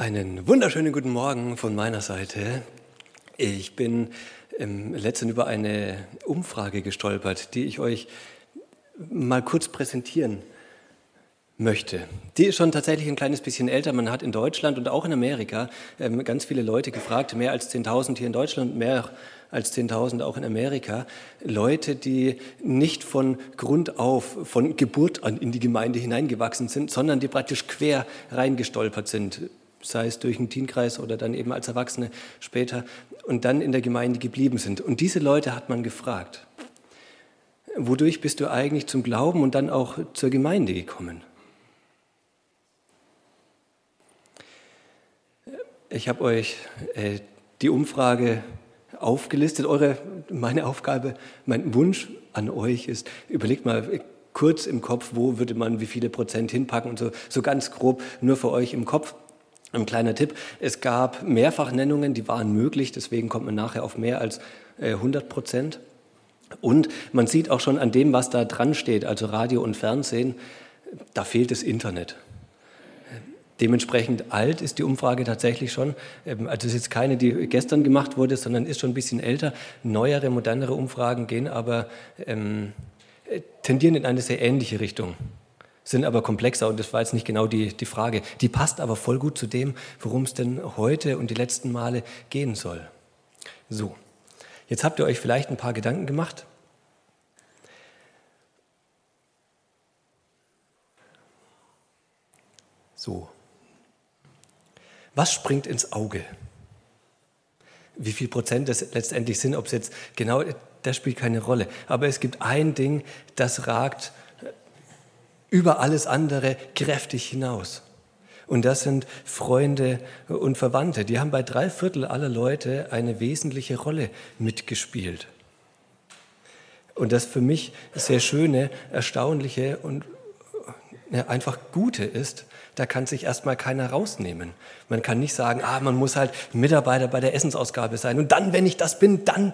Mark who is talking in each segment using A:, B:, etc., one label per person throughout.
A: Einen wunderschönen guten Morgen von meiner Seite. Ich bin im letzten über eine Umfrage gestolpert, die ich euch mal kurz präsentieren möchte. Die ist schon tatsächlich ein kleines bisschen älter. Man hat in Deutschland und auch in Amerika ähm, ganz viele Leute gefragt, mehr als 10.000 hier in Deutschland, mehr als 10.000 auch in Amerika. Leute, die nicht von Grund auf, von Geburt an in die Gemeinde hineingewachsen sind, sondern die praktisch quer reingestolpert sind sei es durch einen Teenkreis oder dann eben als Erwachsene später und dann in der Gemeinde geblieben sind. Und diese Leute hat man gefragt, wodurch bist du eigentlich zum Glauben und dann auch zur Gemeinde gekommen? Ich habe euch äh, die Umfrage aufgelistet. Eure, meine Aufgabe, mein Wunsch an euch ist, überlegt mal kurz im Kopf, wo würde man wie viele Prozent hinpacken und so, so ganz grob nur für euch im Kopf. Ein kleiner Tipp, es gab Mehrfachnennungen, die waren möglich, deswegen kommt man nachher auf mehr als 100 äh, Prozent. Und man sieht auch schon an dem, was da dran steht, also Radio und Fernsehen, da fehlt das Internet. Dementsprechend alt ist die Umfrage tatsächlich schon. Ähm, also es ist jetzt keine, die gestern gemacht wurde, sondern ist schon ein bisschen älter. Neuere, modernere Umfragen gehen aber, ähm, äh, tendieren in eine sehr ähnliche Richtung sind aber komplexer und das war jetzt nicht genau die, die Frage. Die passt aber voll gut zu dem, worum es denn heute und die letzten Male gehen soll. So, jetzt habt ihr euch vielleicht ein paar Gedanken gemacht. So, was springt ins Auge? Wie viel Prozent das letztendlich sind, ob es jetzt genau, das spielt keine Rolle. Aber es gibt ein Ding, das ragt über alles andere kräftig hinaus. Und das sind Freunde und Verwandte. Die haben bei drei Viertel aller Leute eine wesentliche Rolle mitgespielt. Und das für mich sehr schöne, erstaunliche und ja, einfach Gute ist, da kann sich erstmal keiner rausnehmen. Man kann nicht sagen, ah, man muss halt Mitarbeiter bei der Essensausgabe sein. Und dann, wenn ich das bin, dann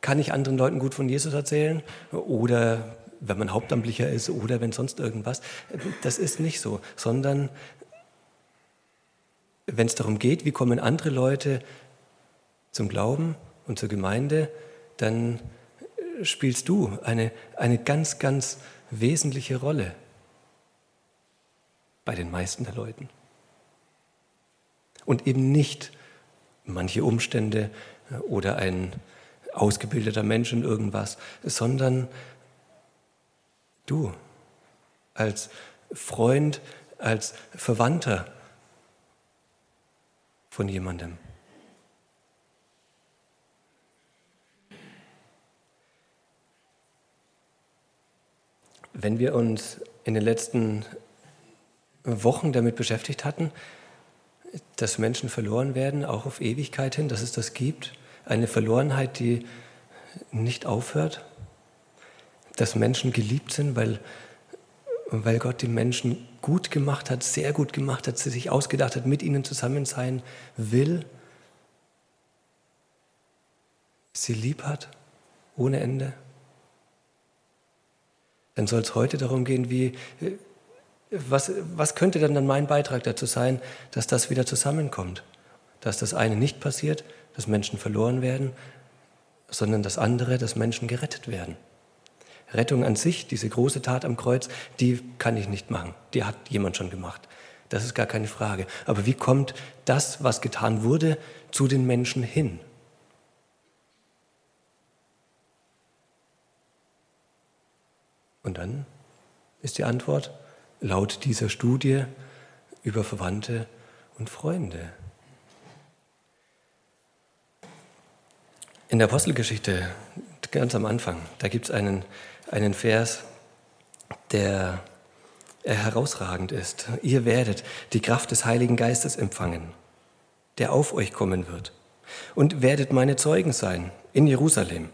A: kann ich anderen Leuten gut von Jesus erzählen. Oder wenn man Hauptamtlicher ist oder wenn sonst irgendwas. Das ist nicht so, sondern wenn es darum geht, wie kommen andere Leute zum Glauben und zur Gemeinde, dann spielst du eine, eine ganz, ganz wesentliche Rolle bei den meisten der Leuten. Und eben nicht manche Umstände oder ein ausgebildeter Mensch in irgendwas, sondern Du als Freund, als Verwandter von jemandem. Wenn wir uns in den letzten Wochen damit beschäftigt hatten, dass Menschen verloren werden, auch auf Ewigkeit hin, dass es das gibt, eine Verlorenheit, die nicht aufhört, dass Menschen geliebt sind, weil, weil Gott die Menschen gut gemacht hat, sehr gut gemacht hat, sie sich ausgedacht hat, mit ihnen zusammen sein will, sie lieb hat, ohne Ende. Dann soll es heute darum gehen, wie, was, was könnte dann mein Beitrag dazu sein, dass das wieder zusammenkommt? Dass das eine nicht passiert, dass Menschen verloren werden, sondern das andere, dass Menschen gerettet werden. Rettung an sich, diese große Tat am Kreuz, die kann ich nicht machen. Die hat jemand schon gemacht. Das ist gar keine Frage. Aber wie kommt das, was getan wurde, zu den Menschen hin? Und dann ist die Antwort laut dieser Studie über Verwandte und Freunde. In der Apostelgeschichte, ganz am Anfang, da gibt es einen einen Vers, der herausragend ist. Ihr werdet die Kraft des Heiligen Geistes empfangen, der auf euch kommen wird, und werdet meine Zeugen sein in Jerusalem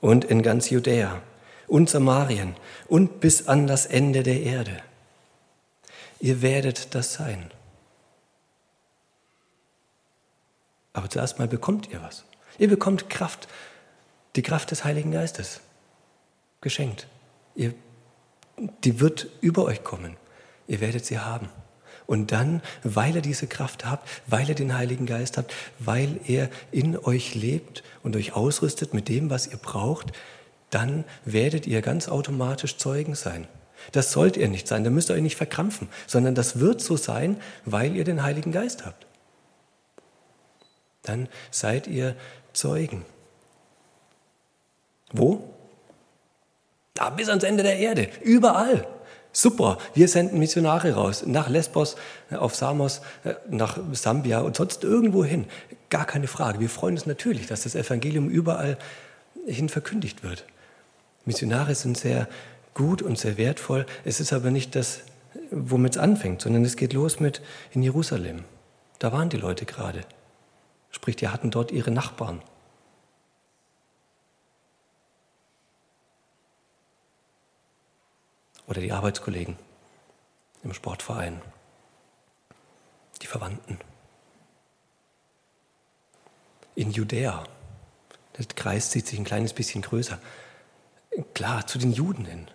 A: und in ganz Judäa und Samarien und bis an das Ende der Erde. Ihr werdet das sein. Aber zuerst mal bekommt ihr was. Ihr bekommt Kraft, die Kraft des Heiligen Geistes geschenkt. Ihr, die wird über euch kommen. Ihr werdet sie haben. Und dann, weil er diese Kraft hat, weil er den Heiligen Geist hat, weil er in euch lebt und euch ausrüstet mit dem, was ihr braucht, dann werdet ihr ganz automatisch Zeugen sein. Das sollt ihr nicht sein, da müsst ihr euch nicht verkrampfen, sondern das wird so sein, weil ihr den Heiligen Geist habt. Dann seid ihr Zeugen. Wo? Da bis ans Ende der Erde, überall. Super, wir senden Missionare raus, nach Lesbos, äh, auf Samos, äh, nach Sambia und sonst irgendwo hin. Gar keine Frage. Wir freuen uns natürlich, dass das Evangelium überall hin verkündigt wird. Missionare sind sehr gut und sehr wertvoll. Es ist aber nicht das, womit es anfängt, sondern es geht los mit in Jerusalem. Da waren die Leute gerade. Sprich, die hatten dort ihre Nachbarn. Oder die Arbeitskollegen im Sportverein, die Verwandten. In Judäa, der Kreis zieht sich ein kleines bisschen größer, klar, zu den Juden hin.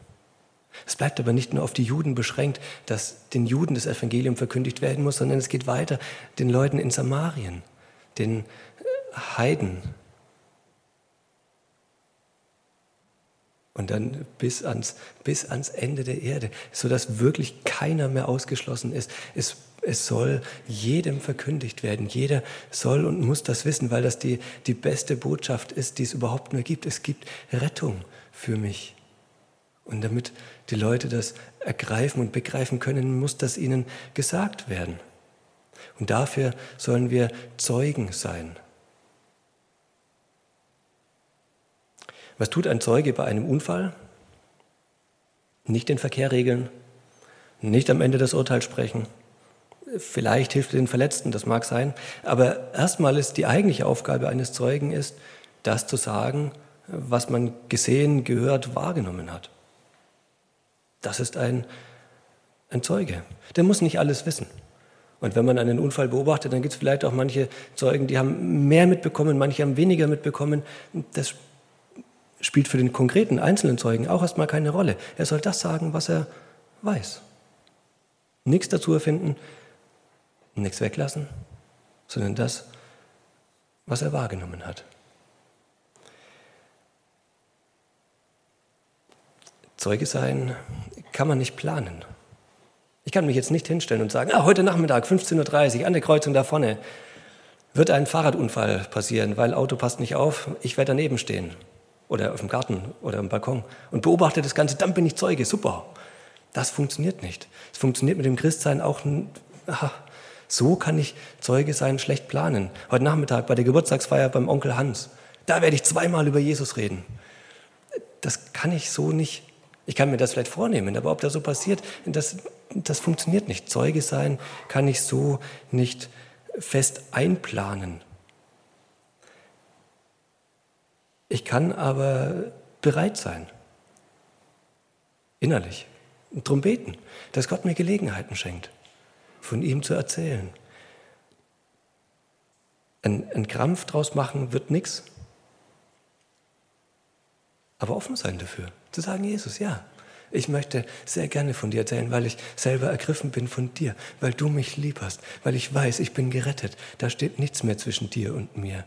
A: Es bleibt aber nicht nur auf die Juden beschränkt, dass den Juden das Evangelium verkündigt werden muss, sondern es geht weiter den Leuten in Samarien, den Heiden, und dann bis ans, bis ans Ende der Erde, sodass wirklich keiner mehr ausgeschlossen ist. Es, es soll jedem verkündigt werden. Jeder soll und muss das wissen, weil das die, die beste Botschaft ist, die es überhaupt nur gibt. Es gibt Rettung für mich. Und damit die Leute das ergreifen und begreifen können, muss das ihnen gesagt werden. Und dafür sollen wir Zeugen sein. Was tut ein Zeuge bei einem Unfall? Nicht den Verkehr regeln, nicht am Ende das Urteil sprechen. Vielleicht hilft den Verletzten, das mag sein. Aber erstmal ist die eigentliche Aufgabe eines Zeugen ist, das zu sagen, was man gesehen, gehört, wahrgenommen hat. Das ist ein, ein Zeuge. Der muss nicht alles wissen. Und wenn man einen Unfall beobachtet, dann gibt es vielleicht auch manche Zeugen, die haben mehr mitbekommen, manche haben weniger mitbekommen. Das spielt für den konkreten einzelnen Zeugen auch erstmal keine Rolle. Er soll das sagen, was er weiß. Nichts dazu erfinden, nichts weglassen, sondern das, was er wahrgenommen hat. Zeuge sein kann man nicht planen. Ich kann mich jetzt nicht hinstellen und sagen, ah, heute Nachmittag 15.30 Uhr an der Kreuzung da vorne wird ein Fahrradunfall passieren, weil Auto passt nicht auf, ich werde daneben stehen oder auf dem Garten oder im Balkon und beobachte das Ganze, dann bin ich Zeuge, super. Das funktioniert nicht. Es funktioniert mit dem Christsein auch, aha, so kann ich Zeuge sein schlecht planen. Heute Nachmittag bei der Geburtstagsfeier beim Onkel Hans, da werde ich zweimal über Jesus reden. Das kann ich so nicht. Ich kann mir das vielleicht vornehmen, aber ob das so passiert, das, das funktioniert nicht. Zeuge sein kann ich so nicht fest einplanen. Ich kann aber bereit sein, innerlich, darum beten, dass Gott mir Gelegenheiten schenkt, von ihm zu erzählen. Ein, ein Krampf draus machen wird nichts, aber offen sein dafür, zu sagen, Jesus, ja, ich möchte sehr gerne von dir erzählen, weil ich selber ergriffen bin von dir, weil du mich lieb hast, weil ich weiß, ich bin gerettet. Da steht nichts mehr zwischen dir und mir.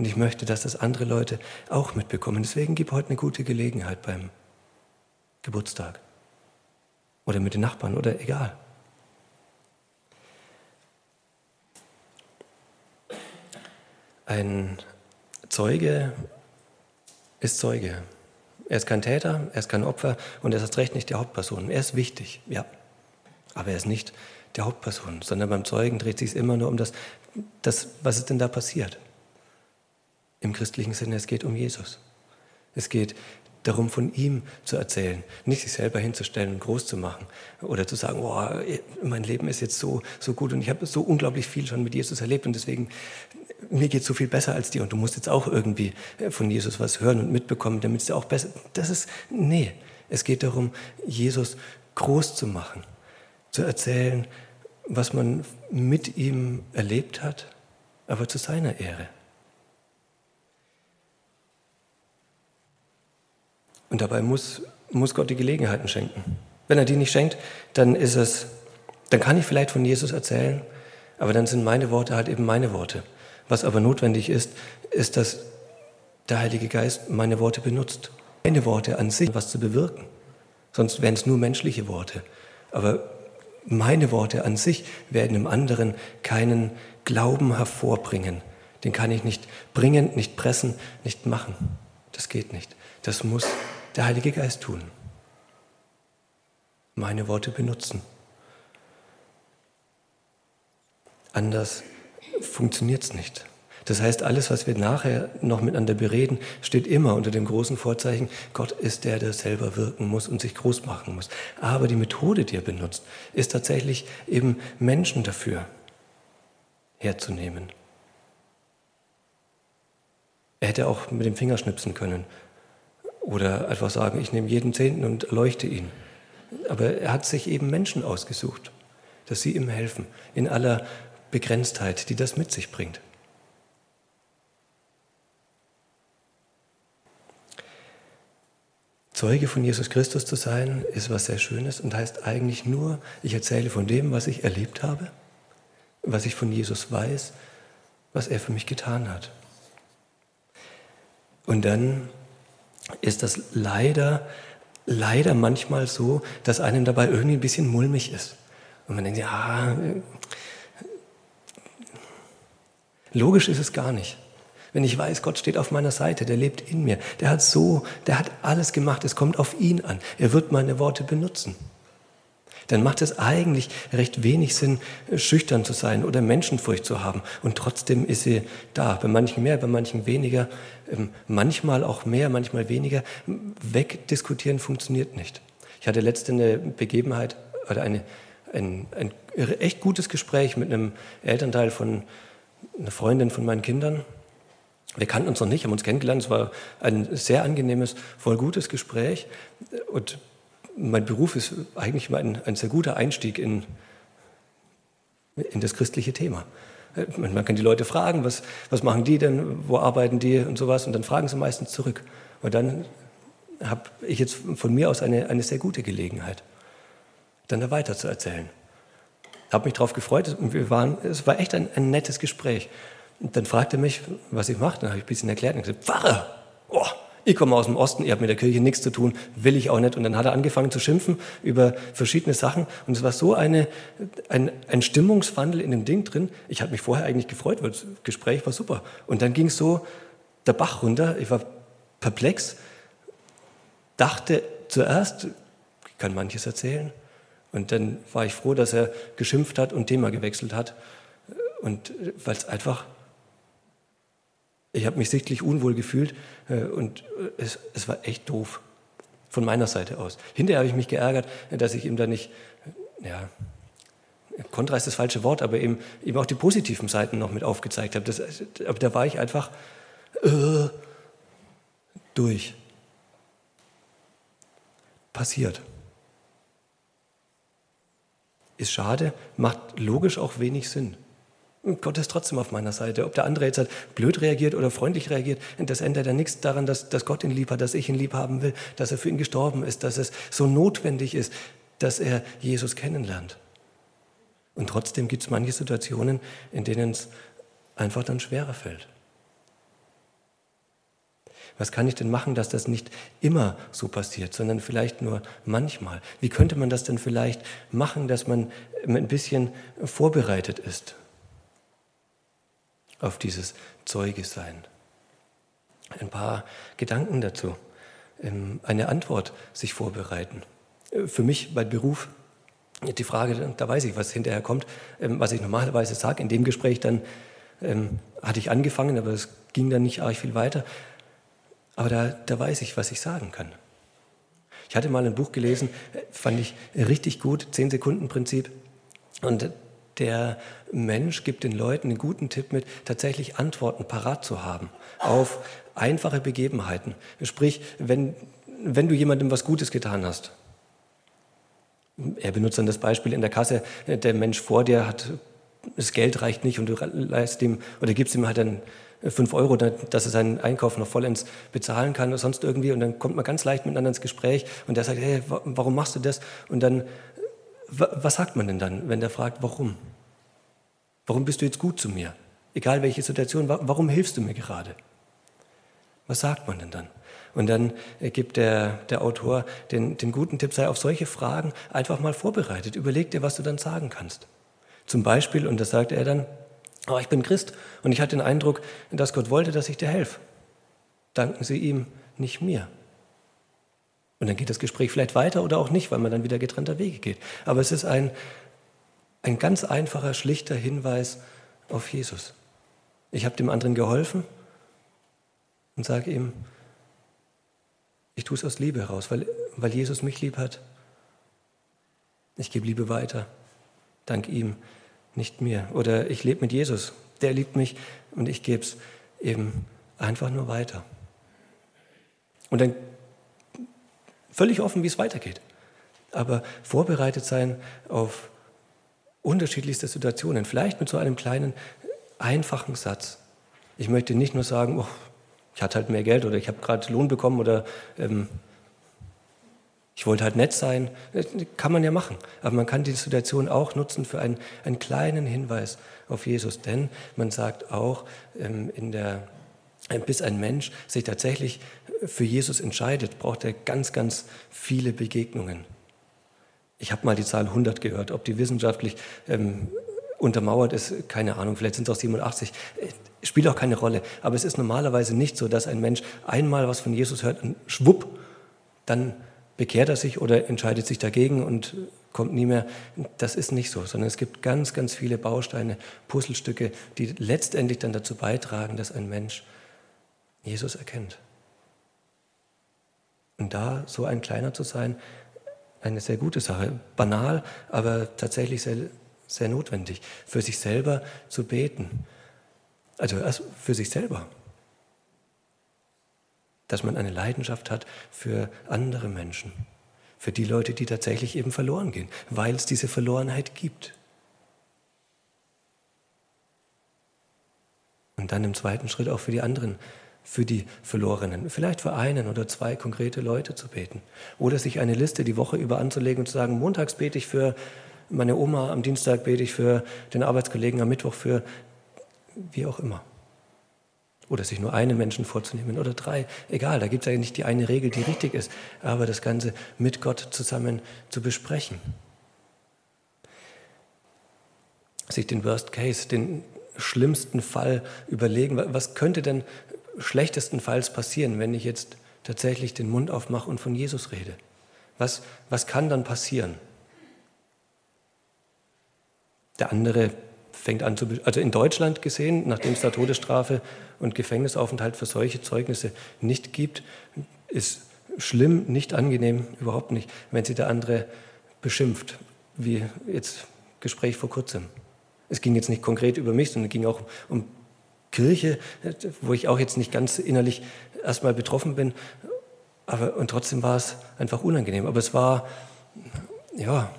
A: Und ich möchte, dass das andere Leute auch mitbekommen. Deswegen gib heute eine gute Gelegenheit beim Geburtstag. Oder mit den Nachbarn oder egal. Ein Zeuge ist Zeuge. Er ist kein Täter, er ist kein Opfer und er ist recht nicht der Hauptperson. Er ist wichtig, ja, aber er ist nicht der Hauptperson, sondern beim Zeugen dreht sich immer nur um das, das, was ist denn da passiert im christlichen Sinne, es geht um Jesus. Es geht darum, von ihm zu erzählen, nicht sich selber hinzustellen und groß zu machen oder zu sagen, oh, mein Leben ist jetzt so, so gut und ich habe so unglaublich viel schon mit Jesus erlebt und deswegen, mir geht es so viel besser als dir und du musst jetzt auch irgendwie von Jesus was hören und mitbekommen, damit es dir auch besser, das ist, nee, es geht darum, Jesus groß zu machen, zu erzählen, was man mit ihm erlebt hat, aber zu seiner Ehre. Und dabei muss, muss Gott die Gelegenheiten schenken. Wenn er die nicht schenkt, dann ist es Dann kann ich vielleicht von Jesus erzählen, aber dann sind meine Worte halt eben meine Worte. Was aber notwendig ist, ist, dass der Heilige Geist meine Worte benutzt. Meine Worte an sich, was zu bewirken. Sonst wären es nur menschliche Worte. Aber meine Worte an sich werden im anderen keinen Glauben hervorbringen. Den kann ich nicht bringen, nicht pressen, nicht machen. Das geht nicht. Das muss der Heilige Geist tun. Meine Worte benutzen. Anders funktioniert es nicht. Das heißt, alles, was wir nachher noch miteinander bereden, steht immer unter dem großen Vorzeichen, Gott ist der, der selber wirken muss und sich groß machen muss. Aber die Methode, die er benutzt, ist tatsächlich eben Menschen dafür herzunehmen. Er hätte auch mit dem Finger schnipsen können oder einfach sagen, ich nehme jeden Zehnten und erleuchte ihn. Aber er hat sich eben Menschen ausgesucht, dass sie ihm helfen, in aller Begrenztheit, die das mit sich bringt. Zeuge von Jesus Christus zu sein, ist was sehr Schönes und heißt eigentlich nur, ich erzähle von dem, was ich erlebt habe, was ich von Jesus weiß, was er für mich getan hat. Und dann ist das leider, leider manchmal so, dass einem dabei irgendwie ein bisschen mulmig ist. Und man denkt, ja, logisch ist es gar nicht. Wenn ich weiß, Gott steht auf meiner Seite, der lebt in mir, der hat so, der hat alles gemacht, es kommt auf ihn an. Er wird meine Worte benutzen. Dann macht es eigentlich recht wenig Sinn, schüchtern zu sein oder Menschenfurcht zu haben. Und trotzdem ist sie da. Bei manchen mehr, bei manchen weniger. Ähm, manchmal auch mehr, manchmal weniger. Wegdiskutieren funktioniert nicht. Ich hatte letzte eine Begebenheit oder eine, ein, ein echt gutes Gespräch mit einem Elternteil von einer Freundin von meinen Kindern. Wir kannten uns noch nicht, haben uns kennengelernt. Es war ein sehr angenehmes, voll gutes Gespräch. Und mein Beruf ist eigentlich ein, ein sehr guter Einstieg in, in das christliche Thema. Man kann die Leute fragen, was, was machen die denn, wo arbeiten die und sowas, und dann fragen sie meistens zurück. Und dann habe ich jetzt von mir aus eine, eine sehr gute Gelegenheit, dann da weiter zu erzählen. Habe mich darauf gefreut. Wir waren, es war echt ein, ein nettes Gespräch. Und dann fragte er mich, was ich mache. Dann habe ich ein bisschen erklärt und gesagt, Pfarrer, oh, ich komme aus dem Osten, ihr habt mit der Kirche nichts zu tun, will ich auch nicht. Und dann hat er angefangen zu schimpfen über verschiedene Sachen. Und es war so eine, ein, ein Stimmungswandel in dem Ding drin. Ich hatte mich vorher eigentlich gefreut, weil das Gespräch war super. Und dann ging so der Bach runter. Ich war perplex, dachte zuerst, ich kann manches erzählen. Und dann war ich froh, dass er geschimpft hat und Thema gewechselt hat. Und weil es einfach ich habe mich sichtlich unwohl gefühlt äh, und äh, es, es, war echt doof von meiner Seite aus. Hinterher habe ich mich geärgert, dass ich ihm da nicht, äh, ja, Kontra ist das falsche Wort, aber eben, eben auch die positiven Seiten noch mit aufgezeigt habe. Das, aber da war ich einfach äh, durch. Passiert. Ist schade, macht logisch auch wenig Sinn. Und Gott ist trotzdem auf meiner Seite. Ob der andere jetzt halt blöd reagiert oder freundlich reagiert, das ändert ja nichts daran, dass, dass Gott ihn lieb hat, dass ich ihn lieb haben will, dass er für ihn gestorben ist, dass es so notwendig ist, dass er Jesus kennenlernt. Und trotzdem gibt es manche Situationen, in denen es einfach dann schwerer fällt. Was kann ich denn machen, dass das nicht immer so passiert, sondern vielleicht nur manchmal? Wie könnte man das denn vielleicht machen, dass man ein bisschen vorbereitet ist? Auf dieses Zeuge sein. Ein paar Gedanken dazu, ähm, eine Antwort sich vorbereiten. Äh, für mich bei Beruf die Frage, da weiß ich, was hinterher kommt, ähm, was ich normalerweise sage. In dem Gespräch dann ähm, hatte ich angefangen, aber es ging dann nicht arg viel weiter. Aber da, da weiß ich, was ich sagen kann. Ich hatte mal ein Buch gelesen, äh, fand ich richtig gut, 10-Sekunden-Prinzip. Und der Mensch gibt den Leuten einen guten Tipp mit, tatsächlich Antworten parat zu haben auf einfache Begebenheiten. Sprich, wenn, wenn du jemandem was Gutes getan hast, er benutzt dann das Beispiel in der Kasse, der Mensch vor dir hat, das Geld reicht nicht und du leist ihm oder gibst ihm halt dann fünf Euro, dass er seinen Einkauf noch vollends bezahlen kann oder sonst irgendwie und dann kommt man ganz leicht miteinander ins Gespräch und der sagt, hey, warum machst du das? Und dann was sagt man denn dann, wenn der fragt, warum? Warum bist du jetzt gut zu mir? Egal welche Situation, warum hilfst du mir gerade? Was sagt man denn dann? Und dann gibt der, der Autor den, den guten Tipp, sei auf solche Fragen einfach mal vorbereitet. Überleg dir, was du dann sagen kannst. Zum Beispiel, und das sagt er dann, oh, ich bin Christ und ich hatte den Eindruck, dass Gott wollte, dass ich dir helfe. Danken Sie ihm, nicht mir. Und dann geht das Gespräch vielleicht weiter oder auch nicht, weil man dann wieder getrennter Wege geht. Aber es ist ein, ein ganz einfacher, schlichter Hinweis auf Jesus. Ich habe dem anderen geholfen und sage ihm, ich tue es aus Liebe heraus, weil, weil Jesus mich lieb hat. Ich gebe Liebe weiter, dank ihm, nicht mir. Oder ich lebe mit Jesus, der liebt mich und ich gebe es eben einfach nur weiter. Und dann völlig offen, wie es weitergeht. Aber vorbereitet sein auf unterschiedlichste Situationen, vielleicht mit so einem kleinen, einfachen Satz. Ich möchte nicht nur sagen, oh, ich hatte halt mehr Geld oder ich habe gerade Lohn bekommen oder ähm, ich wollte halt nett sein. Das kann man ja machen. Aber man kann die Situation auch nutzen für einen, einen kleinen Hinweis auf Jesus. Denn man sagt auch, ähm, in der, bis ein Mensch sich tatsächlich für Jesus entscheidet, braucht er ganz, ganz viele Begegnungen. Ich habe mal die Zahl 100 gehört. Ob die wissenschaftlich ähm, untermauert ist, keine Ahnung, vielleicht sind es auch 87, äh, spielt auch keine Rolle. Aber es ist normalerweise nicht so, dass ein Mensch einmal was von Jesus hört und schwupp, dann bekehrt er sich oder entscheidet sich dagegen und kommt nie mehr. Das ist nicht so, sondern es gibt ganz, ganz viele Bausteine, Puzzlestücke, die letztendlich dann dazu beitragen, dass ein Mensch Jesus erkennt. Und da so ein Kleiner zu sein, eine sehr gute Sache. Banal, aber tatsächlich sehr, sehr notwendig, für sich selber zu beten. Also erst für sich selber. Dass man eine Leidenschaft hat für andere Menschen, für die Leute, die tatsächlich eben verloren gehen, weil es diese Verlorenheit gibt. Und dann im zweiten Schritt auch für die anderen für die Verlorenen, vielleicht für einen oder zwei konkrete Leute zu beten. Oder sich eine Liste die Woche über anzulegen und zu sagen, montags bete ich für meine Oma, am Dienstag bete ich für den Arbeitskollegen, am Mittwoch für wie auch immer. Oder sich nur einen Menschen vorzunehmen oder drei. Egal, da gibt es eigentlich nicht die eine Regel, die richtig ist, aber das Ganze mit Gott zusammen zu besprechen. Sich den Worst Case, den schlimmsten Fall überlegen, was könnte denn schlechtestenfalls passieren, wenn ich jetzt tatsächlich den Mund aufmache und von Jesus rede? Was, was kann dann passieren? Der andere fängt an zu, also in Deutschland gesehen, nachdem es da Todesstrafe und Gefängnisaufenthalt für solche Zeugnisse nicht gibt, ist schlimm, nicht angenehm, überhaupt nicht, wenn sie der andere beschimpft, wie jetzt Gespräch vor kurzem. Es ging jetzt nicht konkret über mich, sondern es ging auch um Kirche, wo ich auch jetzt nicht ganz innerlich erstmal betroffen bin, aber und trotzdem war es einfach unangenehm. Aber es war, ja,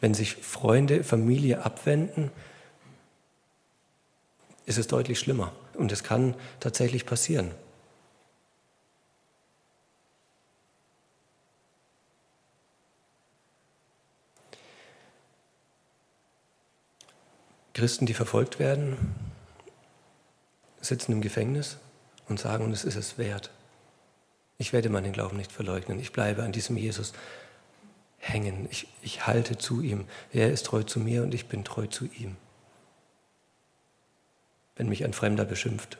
A: wenn sich Freunde, Familie abwenden, ist es deutlich schlimmer. Und es kann tatsächlich passieren. Christen, die verfolgt werden, sitzen im Gefängnis und sagen, und es ist es wert. Ich werde meinen Glauben nicht verleugnen. Ich bleibe an diesem Jesus hängen. Ich, ich halte zu ihm. Er ist treu zu mir und ich bin treu zu ihm. Wenn mich ein Fremder beschimpft,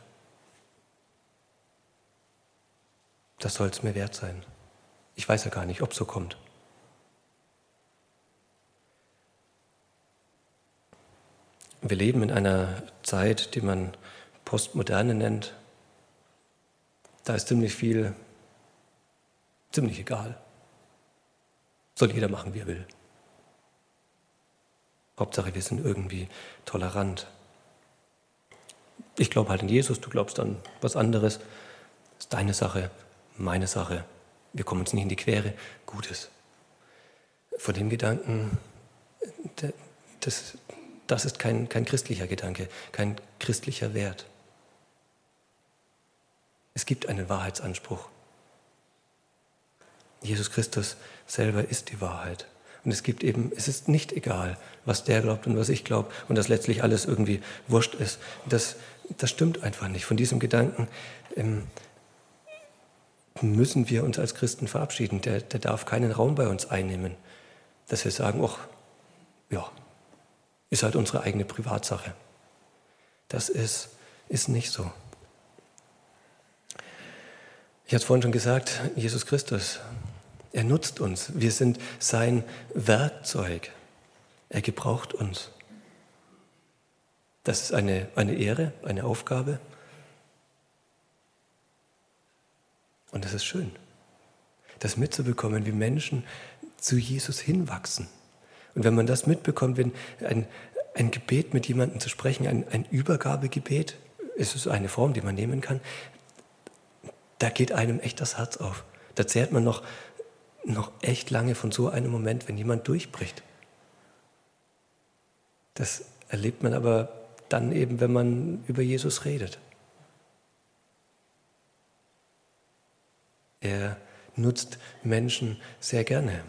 A: das soll es mir wert sein. Ich weiß ja gar nicht, ob es so kommt. Wir leben in einer Zeit, die man Postmoderne nennt. Da ist ziemlich viel, ziemlich egal. Soll jeder machen, wie er will. Hauptsache, wir sind irgendwie tolerant. Ich glaube halt in Jesus, du glaubst an was anderes. Das ist deine Sache, meine Sache. Wir kommen uns nicht in die Quere. Gutes. Vor dem Gedanken, das, das ist kein, kein christlicher Gedanke, kein christlicher Wert. Es gibt einen Wahrheitsanspruch. Jesus Christus selber ist die Wahrheit. Und es gibt eben, es ist nicht egal, was der glaubt und was ich glaube und dass letztlich alles irgendwie wurscht ist. Das, das stimmt einfach nicht. Von diesem Gedanken ähm, müssen wir uns als Christen verabschieden. Der, der darf keinen Raum bei uns einnehmen, dass wir sagen, ach, ja, ist halt unsere eigene Privatsache. Das ist, ist nicht so. Ich hatte es vorhin schon gesagt, Jesus Christus, er nutzt uns. Wir sind sein Werkzeug. Er gebraucht uns. Das ist eine, eine Ehre, eine Aufgabe. Und das ist schön, das mitzubekommen, wie Menschen zu Jesus hinwachsen. Und wenn man das mitbekommt, wenn ein, ein Gebet mit jemandem zu sprechen, ein, ein Übergabegebet, ist es eine Form, die man nehmen kann, da geht einem echt das Herz auf. Da zehrt man noch, noch echt lange von so einem Moment, wenn jemand durchbricht. Das erlebt man aber dann eben, wenn man über Jesus redet. Er nutzt Menschen sehr gerne.